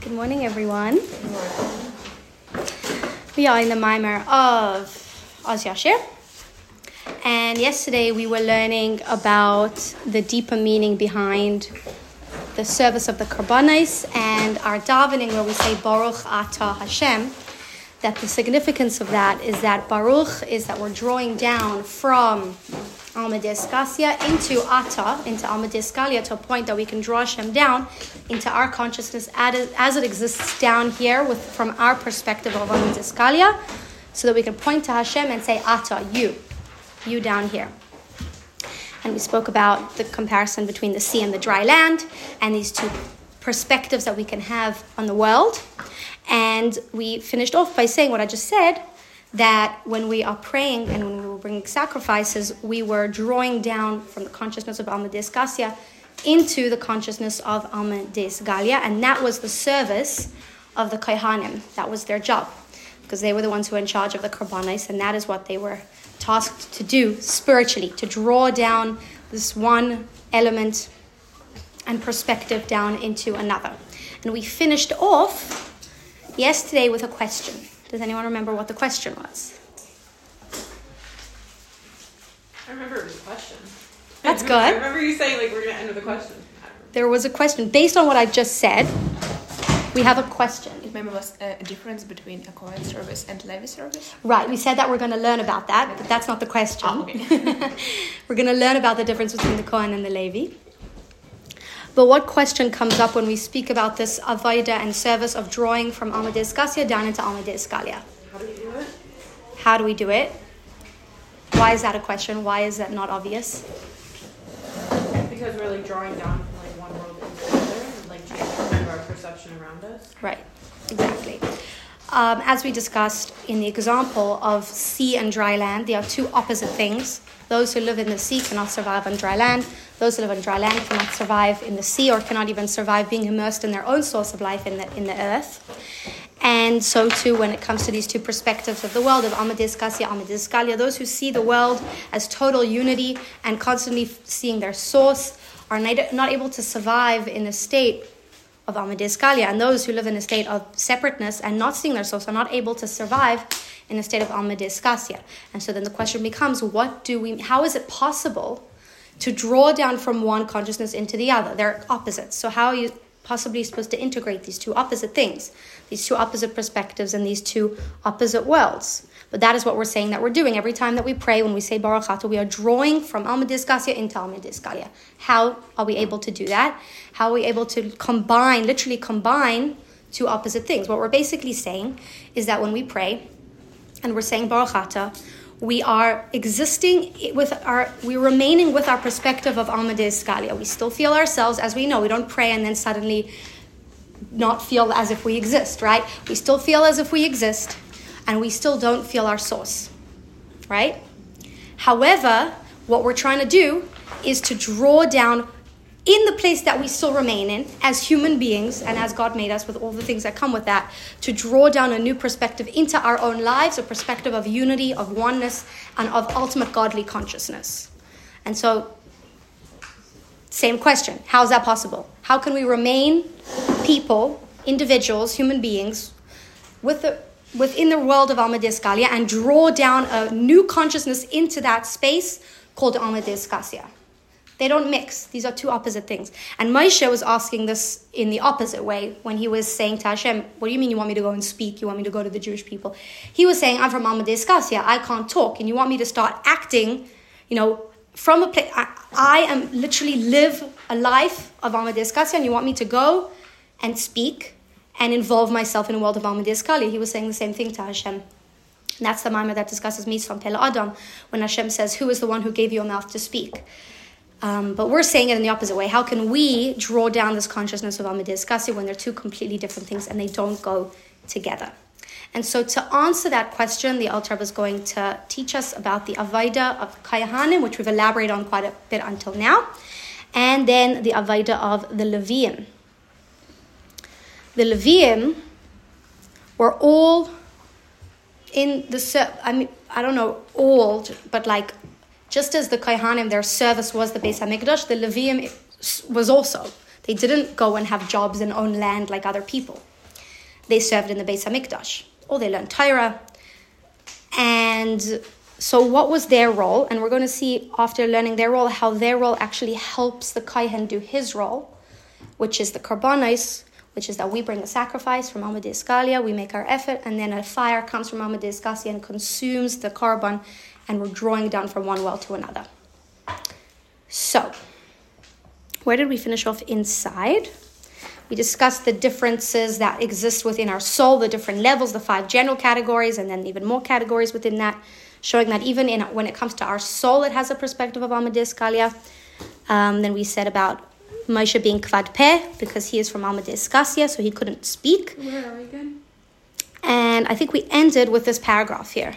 Good morning, everyone. We are in the Mimer of Oz Yashir. And yesterday we were learning about the deeper meaning behind the service of the Karbanis and our davening where we say Baruch Ata Hashem. That the significance of that is that Baruch is that we're drawing down from Almadiskasia into Ata, into Almadiskalia, to a point that we can draw Hashem down into our consciousness as it exists down here with from our perspective of Almadiskalia, so that we can point to Hashem and say, Ata, you, you down here. And we spoke about the comparison between the sea and the dry land and these two perspectives that we can have on the world. And we finished off by saying what I just said that when we are praying and when we bringing sacrifices, we were drawing down from the consciousness of Almades Gasia into the consciousness of Almades Galia, and that was the service of the Kaihanim. That was their job, because they were the ones who were in charge of the Karbanis, and that is what they were tasked to do spiritually, to draw down this one element and perspective down into another. And we finished off yesterday with a question. Does anyone remember what the question was? I remember it was a question. That's good. I remember you saying like we're gonna end with a question. There was a question based on what I just said. We have a question. Remember, was uh, a difference between a Kohen service and Levi service? Right. We said that we're going to learn about that, but that's not the question. Oh, okay. we're going to learn about the difference between the Kohen and the Levi. But what question comes up when we speak about this avoida and service of drawing from Amadeus Gasia down into Amadeus Galia? How do we do it? How do we do it? Why is that a question? Why is that not obvious? Because we're like drawing down from like one world into another and like changing our perception around us. Right, exactly. Um, as we discussed in the example of sea and dry land, they are two opposite things. Those who live in the sea cannot survive on dry land. Those who live on dry land cannot survive in the sea or cannot even survive being immersed in their own source of life in the, in the earth. And so too when it comes to these two perspectives of the world of Amadis Kasya, Amadis Kalia, those who see the world as total unity and constantly seeing their source are not able to survive in a state of Amadis Kalia. And those who live in a state of separateness and not seeing their source are not able to survive in a state of Amadis Kasya. And so then the question becomes, what do we, how is it possible to draw down from one consciousness into the other. They're opposites. So, how you possibly supposed to integrate these two opposite things, these two opposite perspectives, and these two opposite worlds? But that is what we're saying that we're doing. Every time that we pray, when we say Baruch we are drawing from Alma Galia into Alma Galia. How are we able to do that? How are we able to combine, literally combine two opposite things? What we're basically saying is that when we pray and we're saying Baruch we are existing with our, we're remaining with our perspective of Amadeus Scalia. We still feel ourselves as we know. We don't pray and then suddenly not feel as if we exist, right? We still feel as if we exist and we still don't feel our source, right? However, what we're trying to do is to draw down in the place that we still remain in as human beings and as God made us with all the things that come with that, to draw down a new perspective into our own lives, a perspective of unity, of oneness, and of ultimate godly consciousness. And so, same question how is that possible? How can we remain people, individuals, human beings, with the, within the world of Amadeus Galia and draw down a new consciousness into that space called Amadeus Gasia? They don't mix. These are two opposite things. And Moshe was asking this in the opposite way when he was saying to Hashem, What do you mean you want me to go and speak? You want me to go to the Jewish people? He was saying, I'm from Amadei Skasia. I can't talk. And you want me to start acting, you know, from a place. I, I, am literally live a life of Amadei Skasia, and you want me to go and speak and involve myself in the world of Amadei Skalia. He was saying the same thing to Hashem. That's the Maimah that discusses Mi Sam Peh La'adam, when Hashem says, Who is the one who gave you a mouth to speak? Um, but we're saying it in the opposite way. How can we draw down this consciousness of Amadeus Kasi when they're two completely different things and they don't go together? And so, to answer that question, the Alter is going to teach us about the Avaida of Kayahanim, which we've elaborated on quite a bit until now, and then the Avaida of the Levium. The Levium were all in the, I mean, I don't know, all, but like just as the Kohanim, their service was the Beis Hamikdash, the Levium was also. They didn't go and have jobs and own land like other people. They served in the Beis Hamikdash, or they learned Torah. And so, what was their role? And we're going to see after learning their role how their role actually helps the Kohen do his role, which is the Karbanos, which is that we bring a sacrifice from Amad Iskalia, we make our effort, and then a fire comes from Amad Iskalia and consumes the carbon, and we're drawing down from one well to another. So, where did we finish off inside? We discussed the differences that exist within our soul, the different levels, the five general categories, and then even more categories within that, showing that even in when it comes to our soul, it has a perspective of Amadeus Kalia. Um, then we said about Moshe being kvad peh because he is from Amadeus Kasia, so he couldn't speak. Where are we again? And I think we ended with this paragraph here.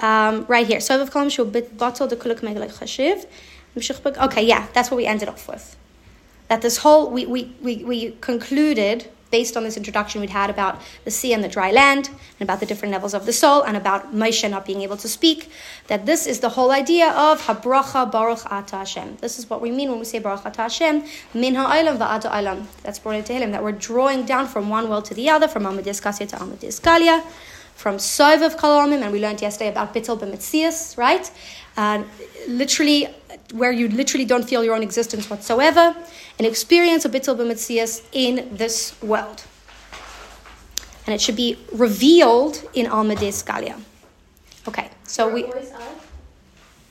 Um, right here. So I've column should bottle the kuluk khashiv. Okay, yeah, that's what we ended off with. That this whole, we, we, we, we concluded, based on this introduction we'd had about the sea and the dry land, and about the different levels of the soul, and about Moshe not being able to speak, that this is the whole idea of Habracha Baruch Ata Hashem. This is what we mean when we say Baruch Ata Hashem, Min Ha'olam Va'ata Olam. That's brought into Tehillim, that we're drawing down from one world to the other, from Amadis Kasya to Amadis Galia, from Sovev Kalamim, and we learned yesterday about Bittel B'Metzias, right? Uh, literally, where you literally don't feel your own existence whatsoever, an experience of Bittel B'Metzias in this world. And it should be revealed in Almadis Galia. Okay, so We're we. always ad.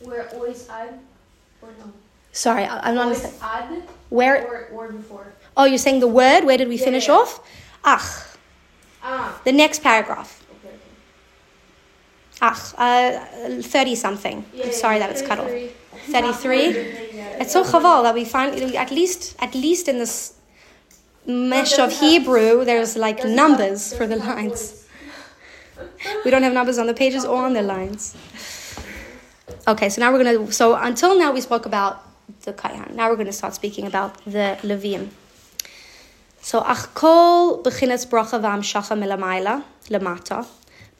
We're always ad. Or no. Sorry, I- I'm not Always understanding. ad. Where? Or, or before. Oh, you're saying the word? Where did we Yeah, finish yeah. off? Ach, Ah. the next paragraph. Ach, uh, 30 something. I'm sorry that it's cut off. 33? It's so chaval that we find at least at least in this mesh of Hebrew, there's like numbers for the lines. We don't have numbers on the pages or on the lines. Okay, so now we're gonna. So until now we spoke about the Kayan. Now we're gonna start speaking about the Levium. So ach kol bechinas bracha v'amshacha melamayla lemata.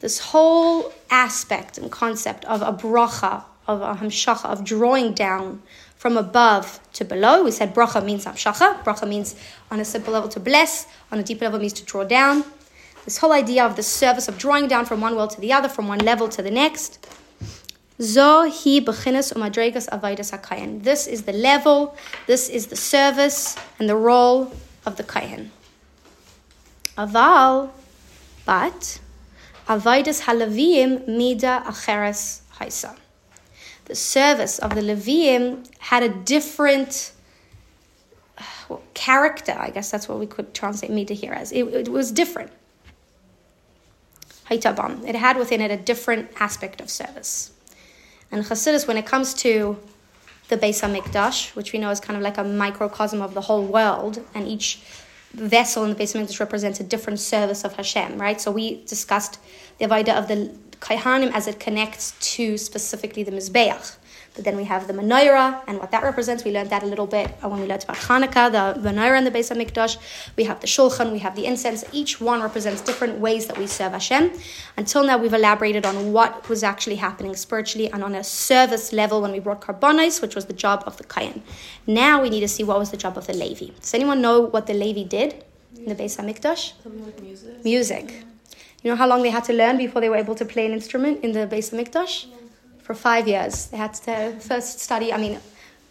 This whole aspect and concept of a bracha, of a hamshacha, of drawing down from above to below. We said bracha means hamshacha. Bracha means on a simple level to bless. On a deeper level means to draw down. This whole idea of the service of drawing down from one world to the other, from one level to the next. Zo hi bechinas umadregas avodas hakayan. This is the level, this is the service and the role of the kayan. Aval, but mida acheres haisa. The service of the Levium had a different uh, well, character. I guess that's what we could translate mida here as. It, it was different. Haitabam. It had within it a different aspect of service. And Chassidus, when it comes to the Beis Hamikdash, which we know is kind of like a microcosm of the whole world, and each vessel in the Beis Hamikdash represents a different service of Hashem, right? So we discussed the idea of the Kaihanim as it connects to specifically the Mizbeach. But then we have the menorah and what that represents. We learned that a little bit uh, when we learned about Hanukkah, the menorah in the Beis Hamikdash. We have the shulchan, we have the incense. Each one represents different ways that we serve Hashem. Until now, we've elaborated on what was actually happening spiritually and on a service level when we brought karbonos, which was the job of the Kayan. Now we need to see what was the job of the Levi. Does anyone know what the Levi did in the Beis Hamikdash? Something like music. Music. You know how long they had to learn before they were able to play an instrument in the Beis Hamikdash? For five years. They had to first study. I mean,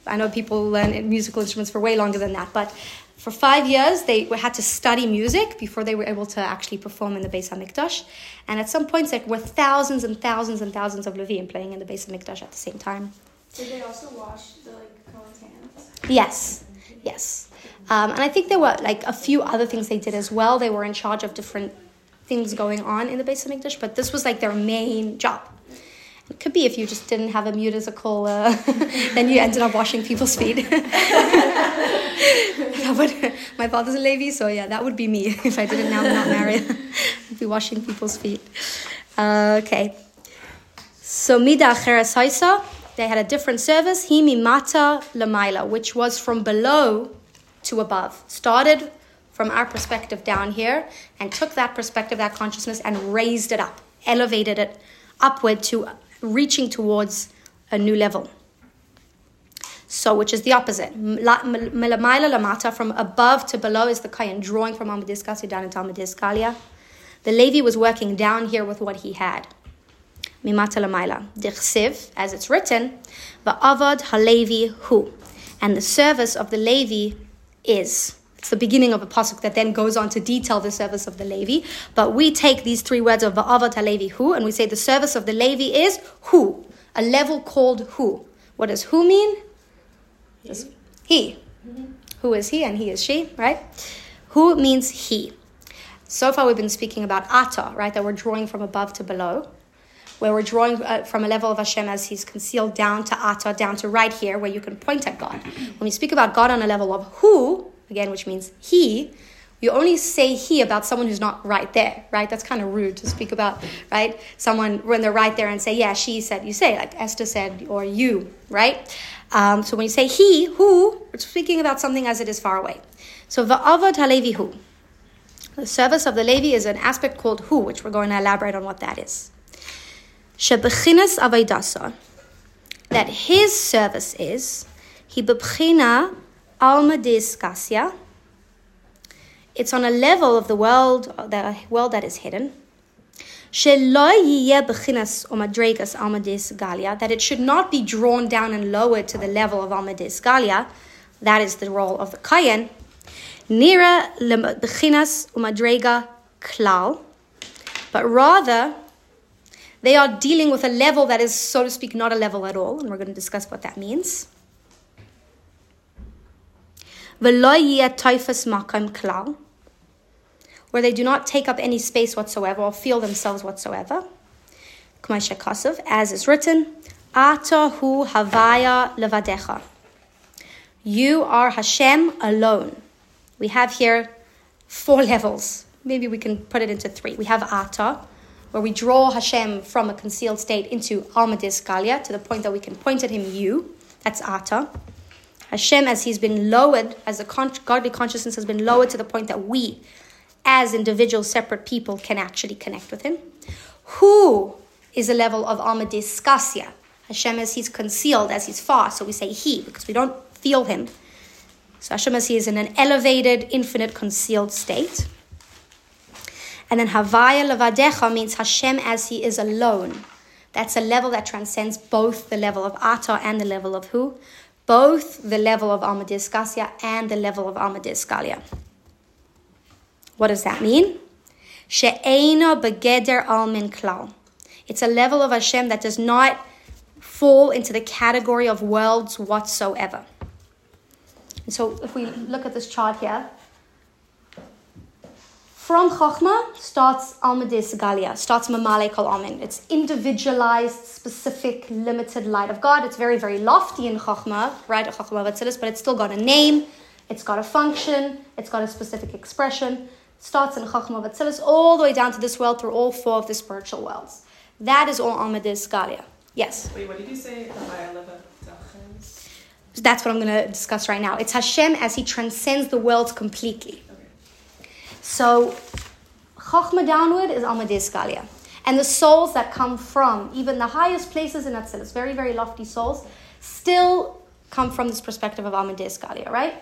I know people learn musical instruments for way longer than that, but for five years they had to study music before they were able to actually perform in the Beis Hamikdash. And at some points, there were thousands and thousands and thousands of Levium playing in the Beis Hamikdash at the same time. Did they also wash the like Cohen's hands? Yes, yes. Um, and I think there were like a few other things they did as well. They were in charge of different things going on in the Beis Hamikdash, but this was like their main job. It could be if you just didn't have a musical, uh, then you ended up washing people's feet. that would, my father's a Levi, so yeah, that would be me if I didn't now I'm not married. I'd be washing people's feet. Uh, okay. So mida acheres they had a different service. Himi mata lamaila, which was from below to above. Started from our perspective down here and took that perspective, that consciousness, and raised it up, elevated it upward to reaching towards a new level. So, which is the opposite. La- mil- Milamaila lamata, from above to below, is the kayan drawing from Amadis Galia down into Amadis The Levi was working down here with what he had. Mimata lamaila. Dichsiv, as it's written, va'avad halevi hu. And the service of the Levi is. It's the beginning of a pasuk that then goes on to detail the service of the Levi. But we take these three words of va'avad halevi hu, and we say the service of the Levi is hu, a level called hu. What does hu mean? Just he. Who is he and he is she, right? Who means he. So far, we've been speaking about ata, right? That we're drawing from above to below, where we're drawing uh, from a level of Hashem as He's concealed down to ata, down to right here, where you can point at God. When we speak about God on a level of who, again, which means he, you only say he about someone who's not right there, right? That's kind of rude to speak about, right? Someone when they're right there and say, yeah, she said, you say, like Esther said, or you, right? Um, so when you say he, who, we're speaking about something as it is far away. So va'avad halevi hu. The service of the Levi is an aspect called who, which we're going to elaborate on what that is. Shebechinas avaydasa. That his service is, he bebchina alma diskasya. It's on a level of the world, uh, the world that is hidden. That it should not be drawn down and lowered to the level of almadis galia. That is the role of the kayan. Nira bechinas umadrega klal. But rather, they are dealing with a level that is, so to speak, not a level at all, and we're going to discuss what that means. Yiyeh toifas makam klal where they do not take up any space whatsoever or feel themselves whatsoever. As is written, hu havaya levadecha. You are Hashem alone. We have here four levels. Maybe we can put it into three. We have Ata, where we draw Hashem from a concealed state into Almadis Galia to the point that we can point at him, you. That's Ata. Hashem, as he's been lowered, as the con- godly consciousness has been lowered to the point that we, as individual separate people can actually connect with him. Who is a level of Almadiskasya? Hashem as he's concealed, as he's far, so we say he, because we don't feel him. So Hashem as he is in an elevated, infinite, concealed state. And then Havaya Levadecha means Hashem as he is alone. That's a level that transcends both the level of Ata and the level of who? Both the level of Almadiskasya and the level of Almadiskalia. What does that mean? She'ena begeder almin klal. It's a level of Hashem that does not fall into the category of worlds whatsoever. And so if we look at this chart here, from Chokhmah starts Almadis Galia, starts Mamale Kol Amin. It's individualized, specific, limited light of God. It's very, very lofty in Chokhmah, right? Chokhmah Vatzilis, but it's still got a name, it's got a function, it's got a specific expression starts in Chachma Vatzilis all the way down to this world through all four of the spiritual worlds. That is all Almadis Galia. Yes? Wait, what did you say? That's what I'm going to discuss right now. It's Hashem as He transcends the worlds completely. So, Chachma downward is Amadeus Galia. And the souls that come from even the highest places in Atzilus, very, very lofty souls, still come from this perspective of Amadeus Galia, right?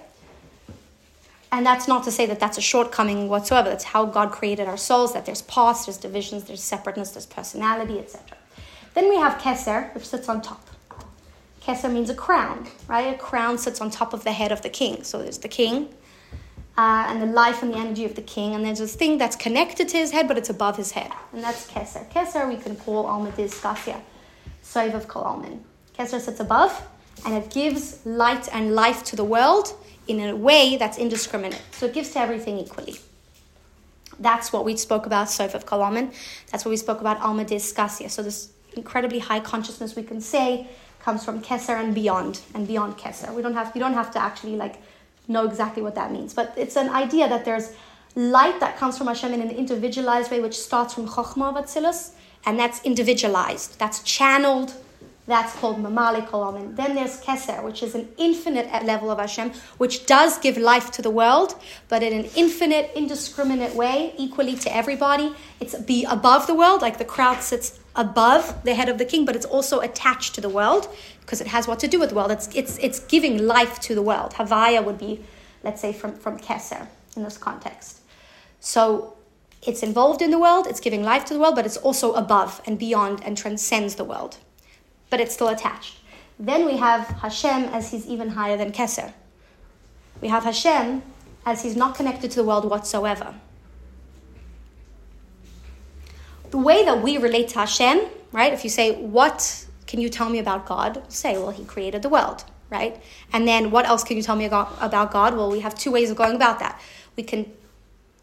And that's not to say that that's a shortcoming whatsoever. That's how God created our souls, that there's parts, there's divisions, there's separateness, there's personality, etc. Then we have Keser, which sits on top. Keser means a crown, right? A crown sits on top of the head of the king. So there's the king uh, and the life and the energy of the king. And there's this thing that's connected to his head, but it's above his head. And that's Keser. Keser we can call Almadiz Skasya, Soiv of Kol Almin. Keser sits above and it gives light and life to the world in a way that's indiscriminate. So it gives to everything equally. That's what we spoke about, Sof of Kalaman. That's what we spoke about, Alma Diskasia. So this incredibly high consciousness we can say comes from Keser and beyond, and beyond Keser. We don't have you don't have to actually like know exactly what that means, but it's an idea that there's light that comes from Hashem in an individualized way, which starts from Chokhmah Vatzilus, and that's individualized. That's channeled That's called Mamali Kolamin. Then there's Keser, which is an infinite level of Hashem, which does give life to the world, but in an infinite, indiscriminate way, equally to everybody. It's be above the world, like the crowd sits above the head of the king, but it's also attached to the world because it has what to do with the world. It's, it's, it's giving life to the world. Havaya would be, let's say, from, from Keser in this context. So it's involved in the world, it's giving life to the world, but it's also above and beyond and transcends the world but it's still attached. Then we have Hashem as he's even higher than Keser. We have Hashem as he's not connected to the world whatsoever. The way that we relate to Hashem, right? If you say, What can you tell me about God? say, Well, he created the world, right? And then what else can you tell me about God? Well, we have two ways of going about that. We can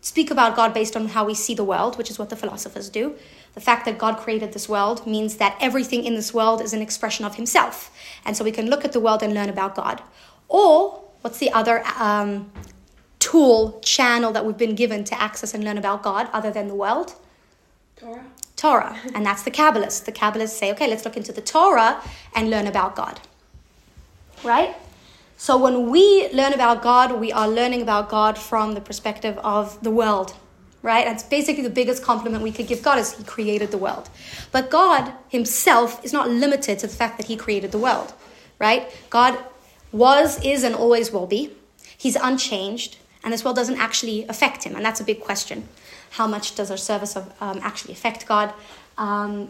speak about God based on how we see the world, which is what the philosophers do. The fact that God created this world means that everything in this world is an expression of Himself. And so we can look at the world and learn about God. Or, what's the other um, tool, channel that we've been given to access and learn about God other than the world? Torah. Torah. And that's the Kabbalists. The Kabbalists say, okay, let's look into the Torah and learn about God. Right? So when we learn about God, we are learning about God from the perspective of the world, right? That's basically the biggest compliment we could give God is He created the world. But God Himself is not limited to the fact that He created the world, right? God was, is, and always will be. He's unchanged, and this world doesn't actually affect Him, and that's a big question. How much does our service of, um, actually affect God? Um,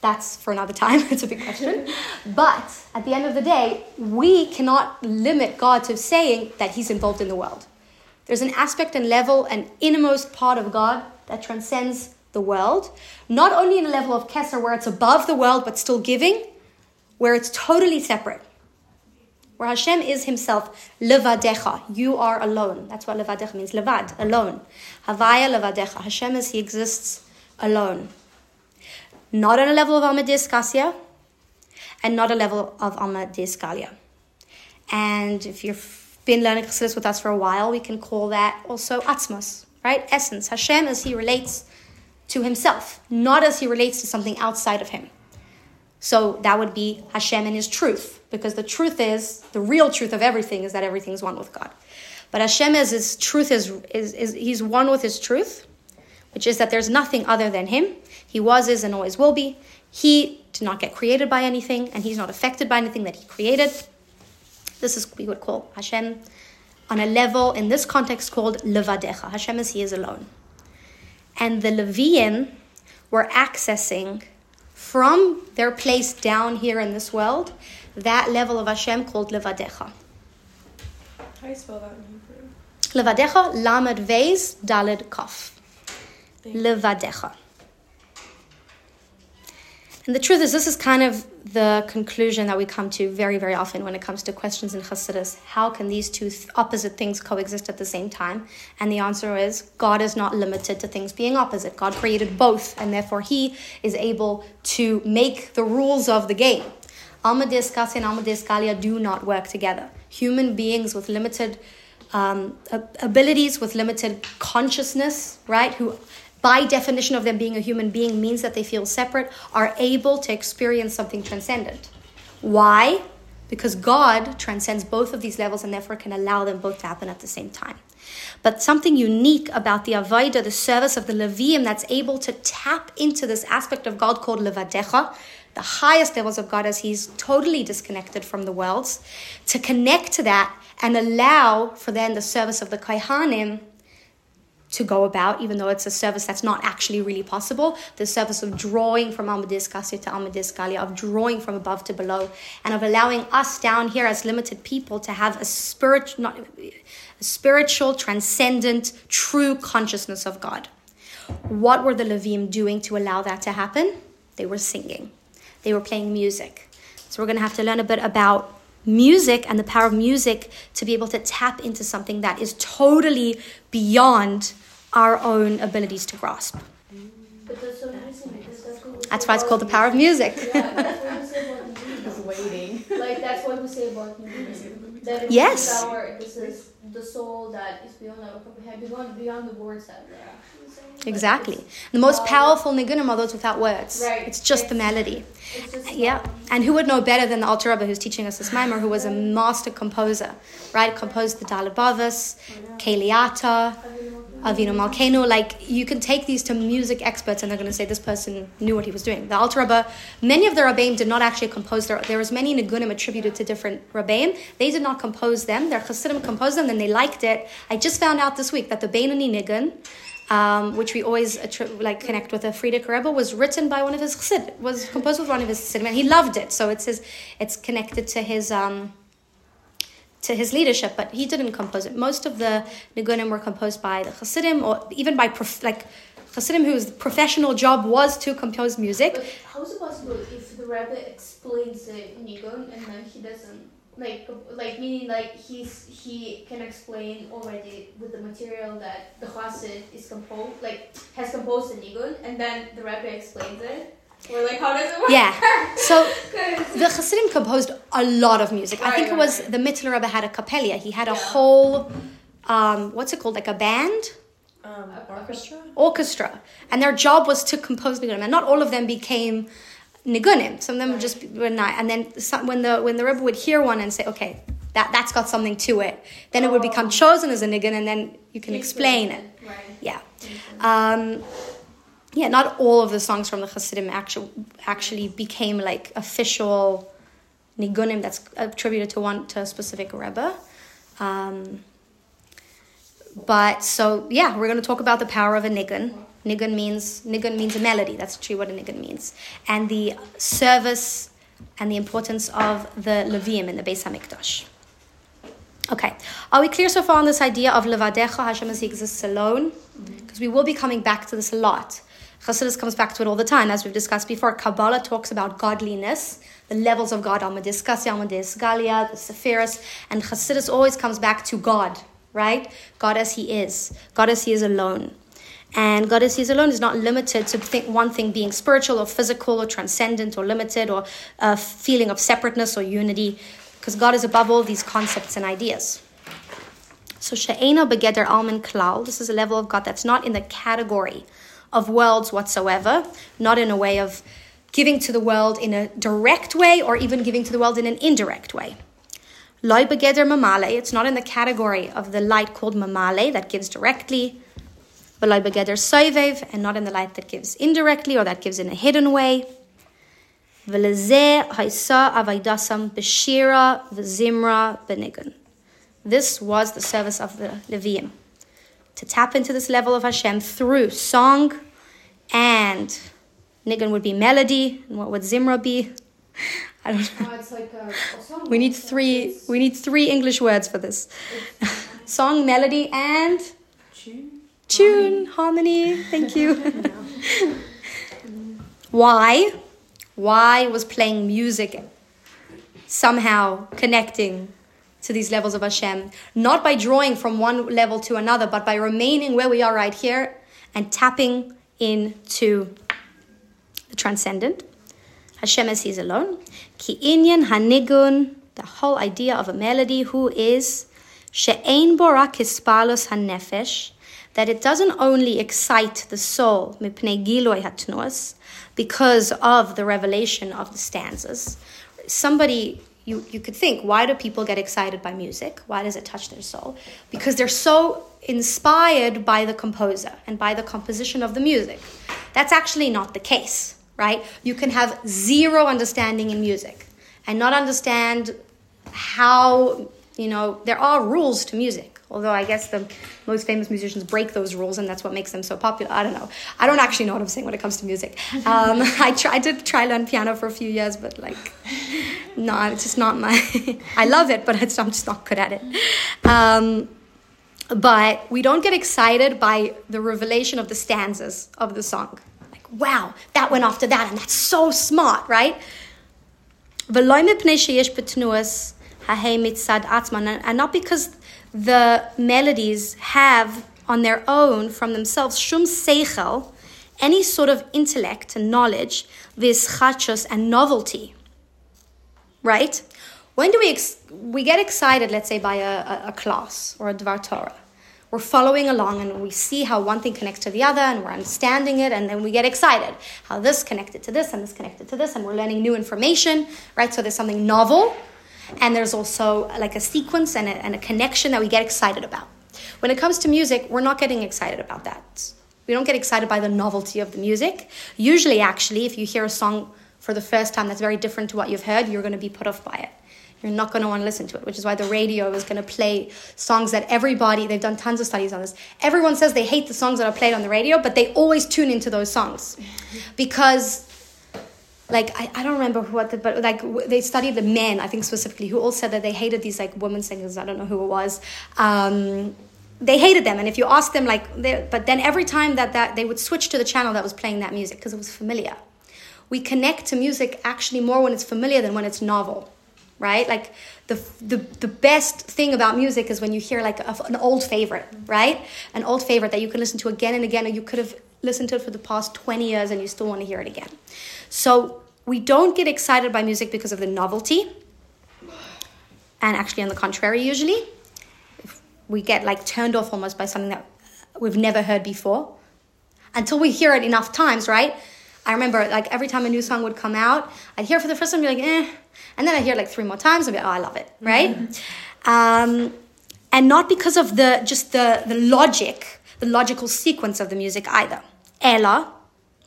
that's for another time. it's a big question. But at the end of the day, we cannot limit God to saying that He's involved in the world. There's an aspect and level, an innermost part of God that transcends the world, not only in a level of Kesser where it's above the world but still giving, where it's totally separate. Where Hashem is Himself, levadecha, you are alone. That's what levadecha means, levad, alone. Havaya levadecha, Hashem is He exists alone not on a level of Alma Discasia, and not a level of Alma Discalia. And if you've been learning Chassidus with us for a while, we can call that also Atzmos, right? Essence. Hashem as he relates to himself, not as he relates to something outside of him. So that would be Hashem and his truth, because the truth is, the real truth of everything is that everything is one with God. But Hashem as his truth is, is, is he's one with his truth, which is that there's nothing other than him. He was, is, and always will be. He did not get created by anything, and he's not affected by anything that he created. This is we would call Hashem on a level in this context called levadecha. Hashem is he is alone. And the Levian were accessing from their place down here in this world that level of Hashem called levadecha. How do you spell that in Hebrew? Levadecha, lamed vez, daled kaf. Levadecha. And the truth is, this is kind of the conclusion that we come to very, very often when it comes to questions in Chassidus. How can these two th- opposite things coexist at the same time? And the answer is God is not limited to things being opposite. God created both, and therefore He is able to make the rules of the game. Alma Discasia and Alma Discalia do not work together. Human beings with limited um, abilities, with limited consciousness, right, who by definition of them being a human being means that they feel separate, are able to experience something transcendent. Why? Because God transcends both of these levels and therefore can allow them both to happen at the same time. But something unique about the Avaida, the service of the Levium, that's able to tap into this aspect of God called Levadecha, the highest levels of God as he's totally disconnected from the worlds, to connect to that and allow for then the service of the Kaihanim to go about, even though it's a service that's not actually really possible. The service of drawing from Kasya to Amadis Galia, of drawing from above to below, and of allowing us down here as limited people to have a spirit, not a spiritual, transcendent, true consciousness of God. What were the Levim doing to allow that to happen? They were singing. They were playing music. So we're going to have to learn a bit about music and the power of music to be able to tap into something that is totally beyond our own abilities to grasp. That's so interesting because that's what we That's say why it's called the power of music. Yeah, that's what we say about music. Just waiting. Like that's what we say about music. That Yes. our, this is the soul that is beyond our beyond, beyond the words that we're actually saying. But Exactly. it's- The most Um, powerful nigunim are those without words. Right. It's just the melody. Just, Yeah. um, And who would know better than the Alter Rebbe who's teaching us this mimer, who was a master composer, right? Composed the Dalabavas, Keliata, Avinu Malkenu. Like, you can take these to music experts and they're going to say this person knew what he was doing. The Alter Rebbe, many of the Rabbeim did not actually compose their, there was many Nigunim attributed to different Rabbeim. They did not compose them. Their Chassidim composed them and they liked it. I just found out this week that the Beinoni Nigun, um, which we always attri- like connect with a Frierdiker Rebbe, was written by one of his chassid, was composed with one of his chassidim, and he loved it. So it's his, it's connected to his um, to his leadership, but he didn't compose it. Most of the nigunim were composed by the chassidim, or even by prof- like chassidim whose professional job was to compose music. But how is it possible if the rabbi explains the nigun and then he doesn't like like meaning like he's he can explain already with the material that the chassid is composed like has composed the nigun and then the rabbi explains it or like how does it work? Yeah. So the chassidim composed a lot of music. I think it was right, the Mittler Rebbe had a capella. He had a Yeah. whole, um, what's it called, like a band. Um, orchestra? orchestra, and their job was to compose nigunim, and not all of them became nigunim. Some of them just were not. And then some, when the when the rebbe would hear one and say, "Okay, that that's got something to it," then it would become chosen as a nigun, and then you can explain it. Right. Yeah, um, yeah. Not all of the songs from the Hasidim actually actually became like official nigunim that's attributed to one to a specific rebbe. Um, but so yeah, we're going to talk about the power of a nigun. Nigun means nigun means a melody. That's actually what a nigun means, and the service and the importance of the levium in the Beis Hamikdash. Okay, are we clear so far on this idea of levadecha Hashem as He exists alone? Because we will be coming back to this a lot. Chassidus comes back to it all the time, as we've discussed before. Kabbalah talks about godliness, the levels of God, Almadis Kasi, Almadis Galia, the Sephiris, and Chassidus always comes back to God, right? God as He is, God as He is alone. And God as He is alone is not limited to think one thing being spiritual or physical or transcendent or limited or a feeling of separateness or unity, because God is above all these concepts and ideas. So she'ena begeder alman klal. This is a level of God that's not in the category of worlds whatsoever, not in a way of giving to the world in a direct way or even giving to the world in an indirect way. Loi begeder mamale. It's not in the category of the light called mamale that gives directly. Loi begeder soivev, and not in the light that gives indirectly or that gives in a hidden way. This was the service of the Levium. To tap into this level of Hashem through song and nigun would be melody, and what would zimra be? I don't know. Oh, it's like a. We need three. We need three English words for this: song, melody, and Tune. tune, harmony. Thank you. Why? Why was playing music somehow connecting to these levels of Hashem? Not by drawing from one level to another, but by remaining where we are right here and tapping into the transcendent. Hashem as He's alone. Ki inyan hanigun, the whole idea of a melody, who is she'ein borak hispalus hanefesh, that it doesn't only excite the soul, mipnei giloi because of the revelation of the stanzas. Somebody, you, you could think, why do people get excited by music? Why does it touch their soul? Because they're so inspired by the composer and by the composition of the music. That's actually not the case, right? You can have zero understanding in music and not understand how, you know, there are rules to music. Although I guess the most famous musicians break those rules, and that's what makes them so popular. I don't know. I don't actually know what I'm saying when it comes to music. Um, I try, I did try learn piano for a few years, but like, no, it's just not my. I love it, but it's, I'm just not good at it. Um, but we don't get excited by the revelation of the stanzas of the song. Like, wow, that went after that, and that's so smart, right? ולא מפני שיש בתנועות Atman, and not because the melodies have on their own from themselves shum seichel, any sort of intellect and knowledge, vischachos and novelty. Right? When do we ex- we get excited? Let's say by a, a, a class or a dvar Torah. We're following along and we see how one thing connects to the other and we're understanding it and then we get excited. How this connected to this and this connected to this and we're learning new information, right? So there's something novel and there's also like a sequence and a, and a connection that we get excited about. When it comes to music, we're not getting excited about that. We don't get excited by the novelty of the music. Usually, actually, if you hear a song for the first time that's very different to what you've heard, you're going to be put off by it. You're not going to want to listen to it, which is why the radio is going to play songs that everybody, they've done tons of studies on this. Everyone says they hate the songs that are played on the radio, but they always tune into those songs. Because, like, I, I don't remember what, the, but like, w- they studied the men, I think specifically, who all said that they hated these, like, women singers. I don't know who it was. Um, they hated them and if you ask them like but then every time that, that they would switch to the channel that was playing that music because it was familiar we connect to music actually more when it's familiar than when it's novel right like the, the, the best thing about music is when you hear like a, an old favorite right an old favorite that you can listen to again and again or you could have listened to it for the past 20 years and you still want to hear it again so we don't get excited by music because of the novelty and actually on the contrary usually we get like turned off almost by something that we've never heard before until we hear it enough times, right? I remember like every time a new song would come out, I'd hear it for the first time, be like, eh, and then I hear it like three more times, and be like, oh, I love it, right? Um, and not because of the just the the logic, the logical sequence of the music either. Ella,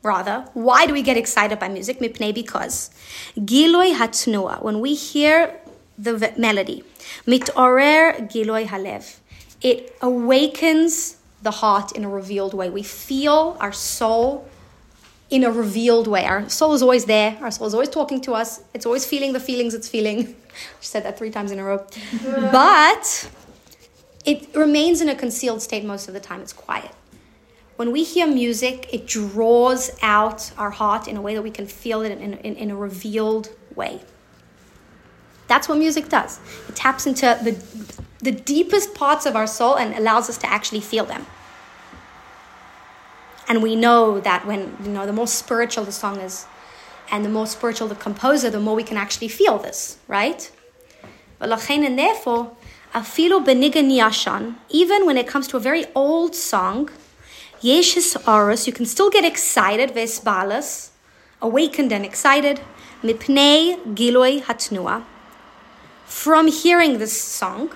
rather, why do we get excited by music? Mipnei because giloi hatnua. When we hear the melody, mitorer giloi halev it awakens the heart in a revealed way. We feel our soul in a revealed way. Our soul is always there. Our soul is always talking to us. It's always feeling the feelings it's feeling. She said that three times in a row. but it remains in a concealed state most of the time. It's quiet when we hear music, it draws out our heart in a way that we can feel it in, in, in a revealed way. That's what music does. It taps into the, the deepest parts of our soul and allows us to actually feel them. And we know that when, you know, the more spiritual the song is and the more spiritual the composer, the more we can actually feel this, right? And therefore, even when it comes to a very old song, Yesh his. You can still get excited, Vesbalas, awakened and excited, Mipnei Giloi Hatnua, from hearing this song,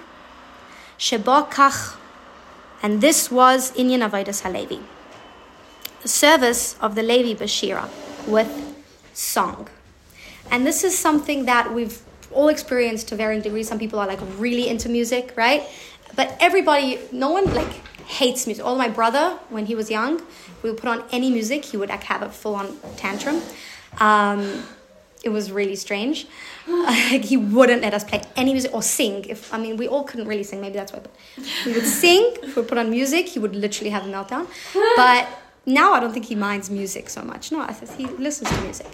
Shebokach, and this was Inyan Avodas Halevi, the service of the Levi Bashira with song. And this is something that we've all experienced to varying degrees. Some people are like really into music, right? But everybody, no one like hates music. All my brother, when he was young, we would put on any music, he would like have a full on tantrum. Um, it was really strange. He wouldn't let us play any music or sing. If I mean, we all couldn't really sing. Maybe that's why. But we would sing. If we put on music, he would literally have a meltdown. But now I don't think he minds music so much. No, I think he listens to music.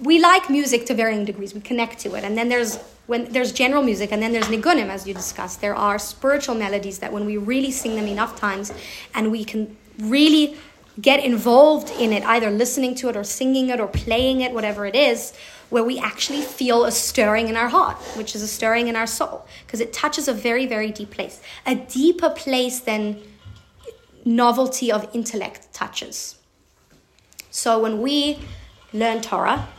We like music to varying degrees. We connect to it, and then there's when there's general music, and then there's nigunim, as you discussed. There are spiritual melodies that when we really sing them enough times, and we can really get involved in it, either listening to it or singing it or playing it, whatever it is, where we actually feel a stirring in our heart, which is a stirring in our soul, because it touches a very, very deep place, a deeper place than novelty of intellect touches. So when we learn Torah, or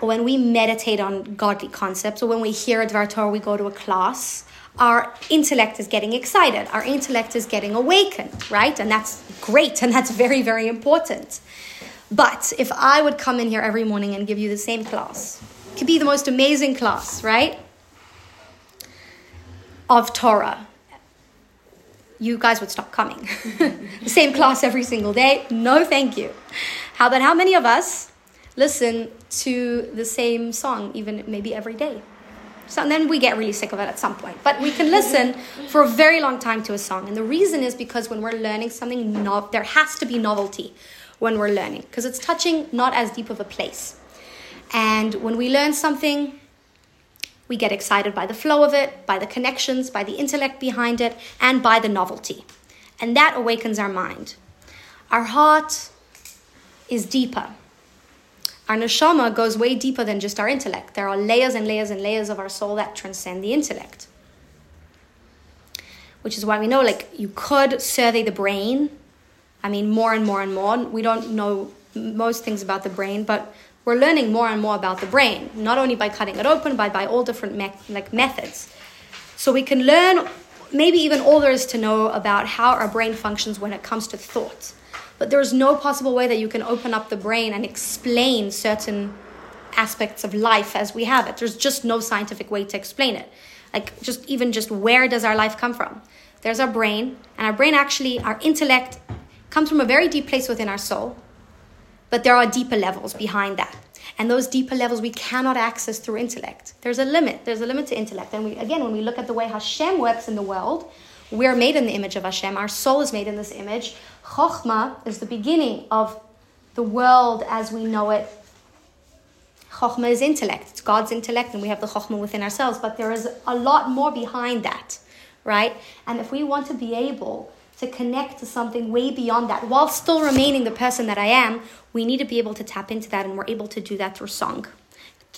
when we meditate on godly concepts, or when we hear a Dvar Torah, we go to a class, our intellect is getting excited. Our intellect is getting awakened, right? And that's great, and that's very, very important. But if I would come in here every morning and give you the same class, it could be the most amazing class, right? Of Torah. You guys would stop coming. the same class every single day. No, thank you. How about how many of us listen to the same song, even maybe every day? So then we get really sick of it at some point. But we can listen for a very long time to a song. And the reason is because when we're learning something, no, there has to be novelty when we're learning because it's touching not as deep of a place. And when we learn something, we get excited by the flow of it, by the connections, by the intellect behind it, and by the novelty. And that awakens our mind. Our heart is deeper. Our neshama goes way deeper than just our intellect. There are layers and layers and layers of our soul that transcend the intellect. Which is why we know, like, you could survey the brain. I mean, more and more and more. We don't know most things about the brain, but we're learning more and more about the brain, not only by cutting it open, but by all different me- like methods. So we can learn maybe even all there is to know about how our brain functions when it comes to thought. But there's no possible way that you can open up the brain and explain certain aspects of life as we have it. There's just no scientific way to explain it. Like just even just where does our life come from? There's our brain, and our brain actually, our intellect comes from a very deep place within our soul. But there are deeper levels behind that. And those deeper levels we cannot access through intellect. There's a limit. There's a limit to intellect. And we, again, when we look at the way Hashem works in the world, we're made in the image of Hashem. Our soul is made in this image. Chokhmah is the beginning of the world as we know it. Chokhmah is intellect. It's God's intellect, and we have the Chokhmah within ourselves. But there is a lot more behind that, right? And if we want to be able to connect to something way beyond that while still remaining the person that I am, we need to be able to tap into that, and we're able to do that through song.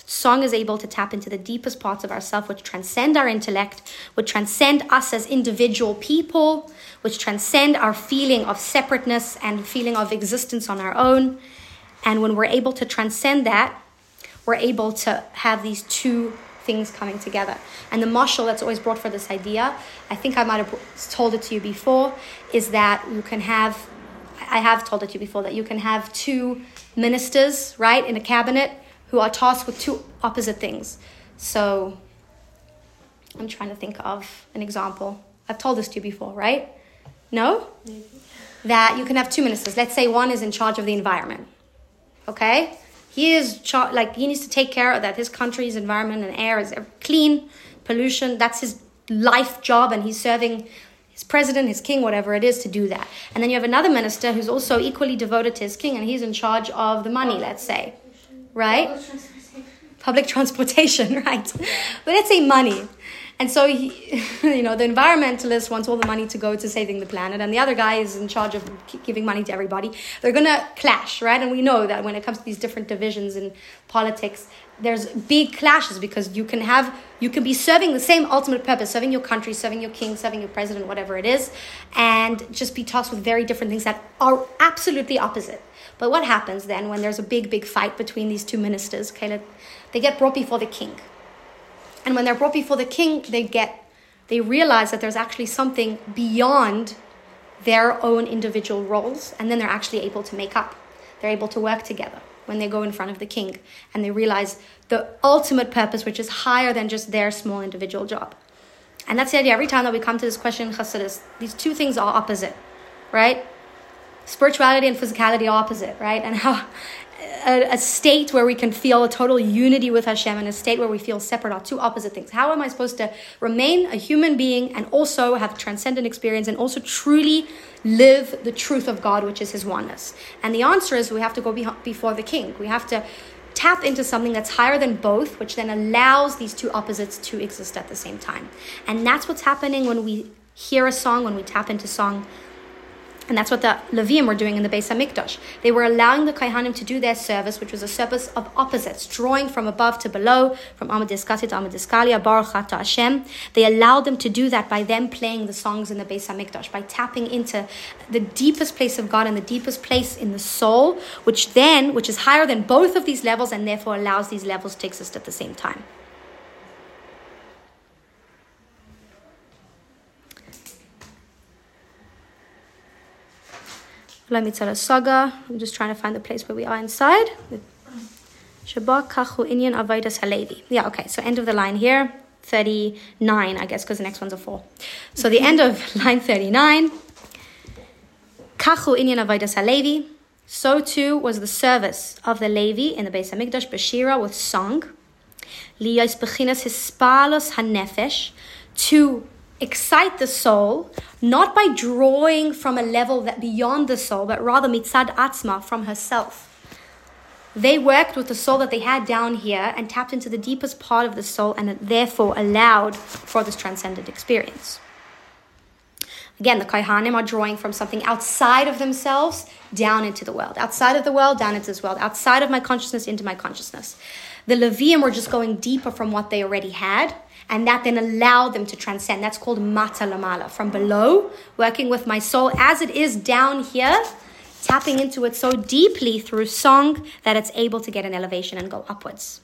Song is able to tap into the deepest parts of ourself, which transcend our intellect, which transcend us as individual people, which transcend our feeling of separateness and feeling of existence on our own. And when we're able to transcend that, we're able to have these two things coming together. And the mashal that's always brought for this idea, I think I might have told it to you before, is that you can have, I have told it to you before, that you can have two ministers, right, in a cabinet who are tasked with two opposite things. So I'm trying to think of an example. I've told this to you before, right? No? Maybe. That you can have two ministers. Let's say one is in charge of the environment. Okay? He is char- like he needs to take care of that his country's environment and air is clean, pollution. That's his life job, and he's serving his president, his king, whatever it is, to do that. And then you have another minister who's also equally devoted to his king, and he's in charge of the money. Let's say, right? Public transportation, right? But let's say money. And so, he, you know, the environmentalist wants all the money to go to saving the planet, and the other guy is in charge of giving money to everybody. They're going to clash, right? And we know that when it comes to these different divisions in politics, there's big clashes because you can have, you can be serving the same ultimate purpose, serving your country, serving your king, serving your president, whatever it is, and just be tasked with very different things that are absolutely opposite. But what happens then when there's a big, big fight between these two ministers? Okay, they get brought before the king and when they're brought before the king, they get they realize that there's actually something beyond their own individual roles, and then they're actually able to make up. They're able to work together when they go in front of the king, and they realize the ultimate purpose, which is higher than just their small individual job. And that's the idea. Every time that we come to this question in Chassidus, these two things are opposite, right? Spirituality and physicality opposite, right? And how a, a, state where we can feel a total unity with Hashem and a state where we feel separate are two opposite things. How am I supposed to remain a human being and also have transcendent experience and also truly live the truth of God, which is His oneness? And the answer is we have to go be- before the King. We have to tap into something that's higher than both, which then allows these two opposites to exist at the same time. And that's what's happening when we hear a song, when we tap into song and that's what the Leviim were doing in the Beis Hamikdash. They were allowing the Kohanim to do their service, which was a service of opposites, drawing from above to below, from Alma D'Iskasya to Alma D'Isgalya, Baruch to Hashem. They allowed them to do that by them playing the songs in the Beis Hamikdash, by tapping into the deepest place of God and the deepest place in the soul, which then, which is higher than both of these levels, and therefore allows these levels to exist at the same time. Mitzvah Saga. I'm just trying to find the place where we are inside. Shabbat Kachu Inyan Avaidas Halevi. Yeah, okay, so end of the line here. 39, I guess, because the next one's a 4. So the end of line 39. Kachu Inyan Avaidas Halevi. So too was the service of the Levi in the Beis Hamikdash Bashira with song. Liyas Bechinas Hispalos Hanefesh. To excite the soul, not by drawing from a level that beyond the soul, but rather mitzad atzma from herself. They worked with the soul that they had down here and tapped into the deepest part of the soul and therefore allowed for this transcendent experience. Again, the Kohanim are drawing from something outside of themselves down into the world. Outside of the world, down into this world. Outside of my consciousness, into my consciousness. The Leviim were just going deeper from what they already had, and that then allowed them to transcend. That's called Mata Lamala. From below, working with my soul as it is down here, tapping into it so deeply through song that it's able to get an elevation and go upwards.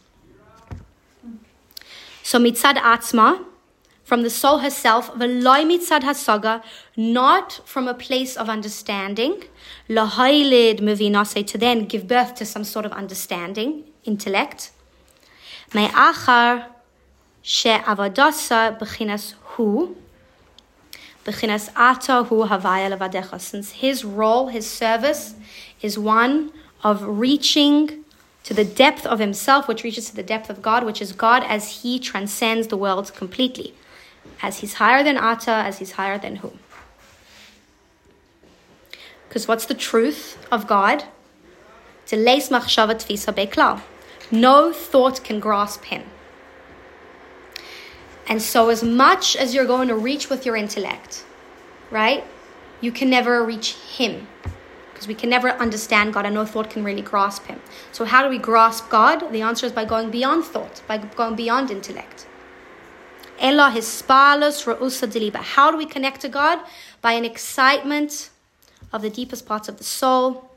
So mitzad atzma, from the soul herself, v'loy mitzad hasaga, not from a place of understanding, lahaylid mevinase, to then give birth to some sort of understanding, intellect. May Me'achar she'avadasa b'chinas hu, b'chinas ata hu havaya since his role, his service, is one of reaching to the depth of himself, which reaches to the depth of God, which is God as he transcends the world completely. As he's higher than Ata, as he's higher than who? Because what's the truth of God? No thought can grasp him. And so, as much as you're going to reach with your intellect, right, you can never reach him because we can never understand God and no thought can really grasp him. So, how do we grasp God? The answer is by going beyond thought, by going beyond intellect. How do we connect to God? By an excitement of the deepest parts of the soul,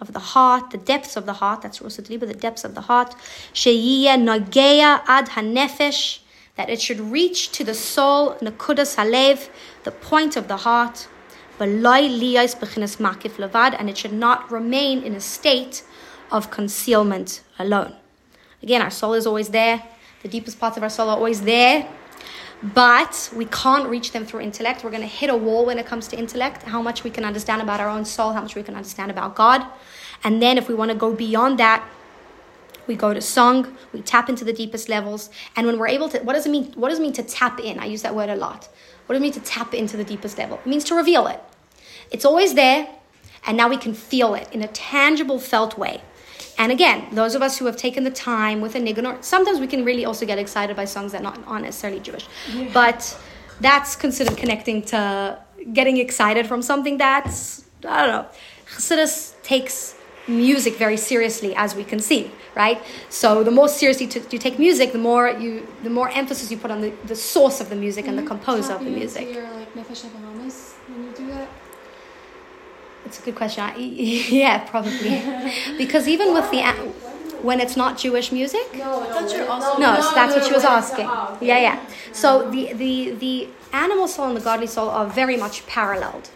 of the heart, the depths of the heart. That's ra'usa deliba, the depths of the heart. Sheyiya nageya ad hanefesh. That it should reach to the soul, halev, the point of the heart. And it should not remain in a state of concealment alone. Again, our soul is always there. The deepest parts of our soul are always there. But we can't reach them through intellect. We're going to hit a wall when it comes to intellect, how much we can understand about our own soul, how much we can understand about God. And then if we want to go beyond that, we go to song, we tap into the deepest levels. And when we're able to, what does it mean? What does it mean to tap in? I use that word a lot. What does it mean to tap into the deepest level? It means to reveal it. It's always there, and now we can feel it in a tangible, felt way. And again, those of us who have taken the time with a niggun, sometimes we can really also get excited by songs that not, aren't necessarily Jewish. Yeah. But that's considered connecting to getting excited from something that's, I don't know. Chassidus takes music very seriously, as we can see, right? So the more seriously to, you take music, the more you, the more emphasis you put on the, the source of the music and the mm-hmm. composer of the music. Your, like, when you do that? It's a good question. I, yeah, probably. because even with the when it's not Jewish music. No, I thought you're also. No, so that's what she was asking. Yeah, yeah. So the the the animal soul and the godly soul are very much paralleled.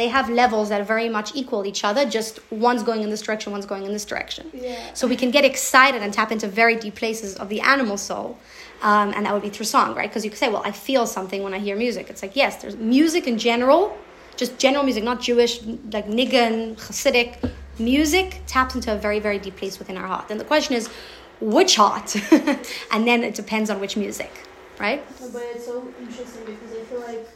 They have levels that are very much equal each other. Just one's going in this direction, one's going in this direction. Yeah. So we can get excited and tap into very deep places of the animal soul. Um, and that would be through song, right? Because you could say, well, I feel something when I hear music. It's like, yes, there's music in general just general music, not Jewish, like Nigun, Hasidic music taps into a very, very deep place within our heart. And the question is, which heart? and then it depends on which music, right? but it's so interesting because I feel like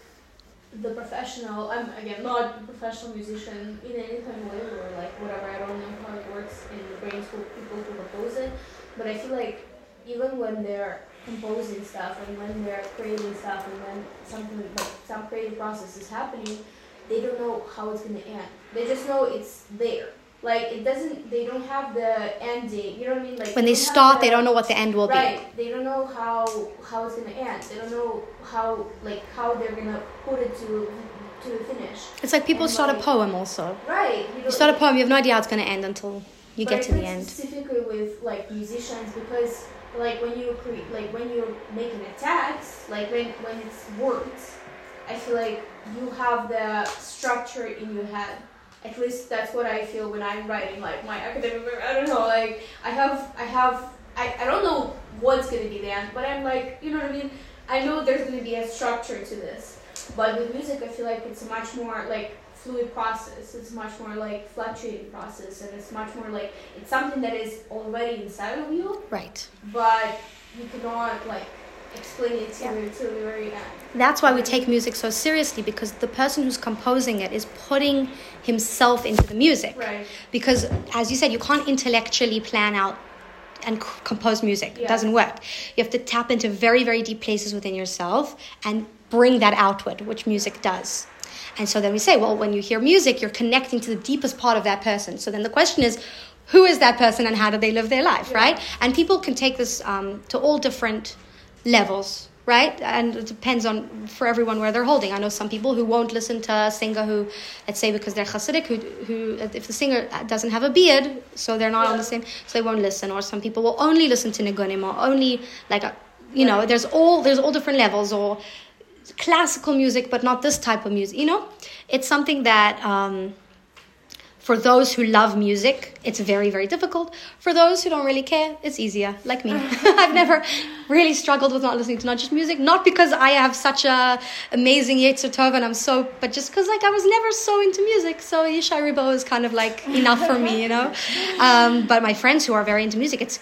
the professional, I'm again not a professional musician in any kind of way or like whatever, I don't know how it works in the brains of people who compose it, but I feel like even when they're composing stuff and when they're creating stuff and when something like some creative process is happening, they don't know how it's gonna end. They just know it's there. Like it doesn't. They don't have the ending. You know what I mean? Like when they, they start, the, they don't know what the end will right, be. Right. They don't know how how it's gonna end. They don't know how like how they're gonna put it to to the finish. It's like people and start like, a poem also. Right. You, you, start a poem. You have no idea how it's gonna end until you get to the end. Specifically with like musicians, because like when you create, like when you're making a text, like when when it's words I feel like you have the structure in your head. At least that's what I feel when I'm writing like my academic. I don't know, like I have I have I, I don't know what's gonna be the end, but I'm like you know what I mean? I know there's gonna be a structure to this. But with music I feel like it's a much more like fluid process. It's much more like fluctuating process and it's much more like it's something that is already inside of you. Right. But you cannot like explain it to, yeah. to the very end. That's why we take music so seriously because the person who's composing it is putting himself into the music. Right. Because, as you said, you can't intellectually plan out and c- compose music. Yeah. It doesn't work. You have to tap into very, very deep places within yourself and bring that outward, which music does. And so then we say, well, when you hear music, you're connecting to the deepest part of that person. So then the question is, who is that person and how do they live their life, right? And people can take this um, to all different levels, right? And it depends on for everyone where they're holding. I know some people who won't listen to a singer who, let's say, because they're Hasidic, who, who if the singer doesn't have a beard, so they're not on the same, so they won't listen. Or some people will only listen to nigunim, or only like, a, you know, there's all there's all different levels, or classical music, but not this type of music. You know, it's something that. Um, for those who love music, it's very, very difficult. For those who don't really care, it's easier, like me. I've never really struggled with not listening to not just music, not because I have such a amazing Yetzer Tov and I'm so, but just because like I was never so into music. So Yishai Ribo is kind of like enough for me, you know. Um, but my friends who are very into music, it's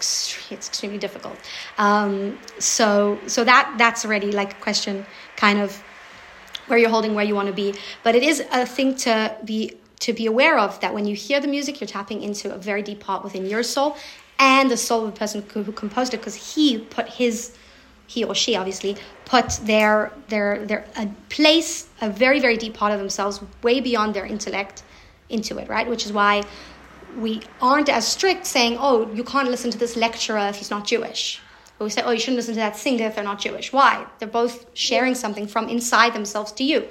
it's extremely difficult. Um, so so that that's already like a question, kind of where you're holding, where you want to be. But it is a thing to be to be aware of that when you hear the music, you're tapping into a very deep part within your soul and the soul of the person who, composed it because he put his he or she obviously put their their their a place a very very deep part of themselves way beyond their intellect into it right? Which is why we aren't as strict saying oh you can't listen to this lecturer if he's not jewish. We say oh you shouldn't listen to that singer if they're not jewish. Why? They're both sharing something from inside themselves to you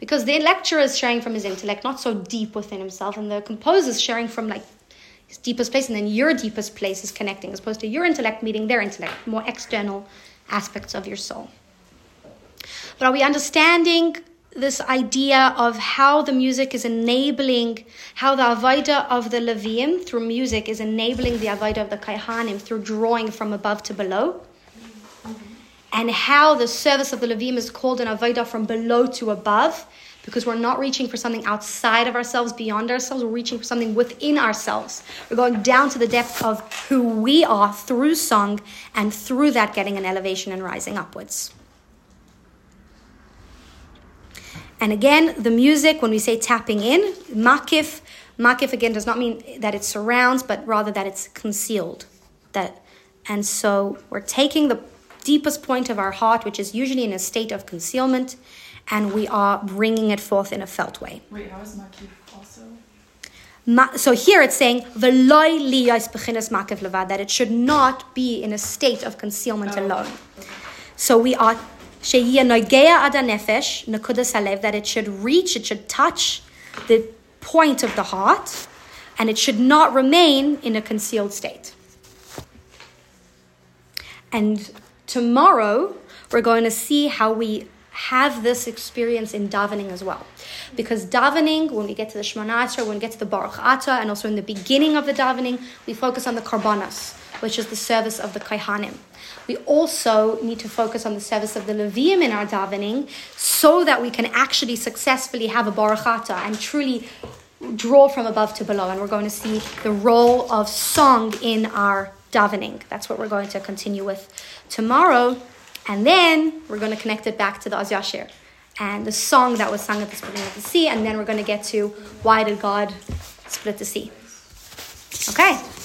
because the lecturer is sharing from his intellect, not so deep within himself, and the composer is sharing from like his deepest place, and then your deepest place is connecting, as opposed to your intellect meeting their intellect, more external aspects of your soul. But are we understanding this idea of how the music is enabling, how the avodah of the Levim through music is enabling the avodah of the Kohanim through drawing from above to below? And how the service of the Levim is called an Avodah from below to above, because we're not reaching for something outside of ourselves, beyond ourselves, we're reaching for something within ourselves. We're going down to the depth of who we are through song, and through that getting an elevation and rising upwards. And again, the music, when we say tapping in, makif, makif again does not mean that it surrounds, but rather that it's concealed. That, and so we're taking the deepest point of our heart, which is usually in a state of concealment, and we are bringing it forth in a felt way. Wait, how is Makif also? Ma- so here it's saying "V'loi liyos bechinas makif levad," that it should not be in a state of concealment Oh, alone. okay. So we are sheyeh noigea ad hanefesh nekudas halev that it should reach, it should touch the point of the heart, and it should not remain in a concealed state. And tomorrow we're going to see how we have this experience in davening as well. Because davening, when we get to the Shemona Esrei, when we get to the Baruch Ata, and also in the beginning of the davening, we focus on the Karbanas, which is the service of the Kohanim. We also need to focus on the service of the Leviim in our davening so that we can actually successfully have a Baruch Ata and truly draw from above to below. And we're going to see the role of song in our davening. That's what we're going to continue with tomorrow. And then we're going to connect it back to the Az Yashir and the song that was sung at the splitting of the sea. And then we're going to get to why did God split the sea? Okay.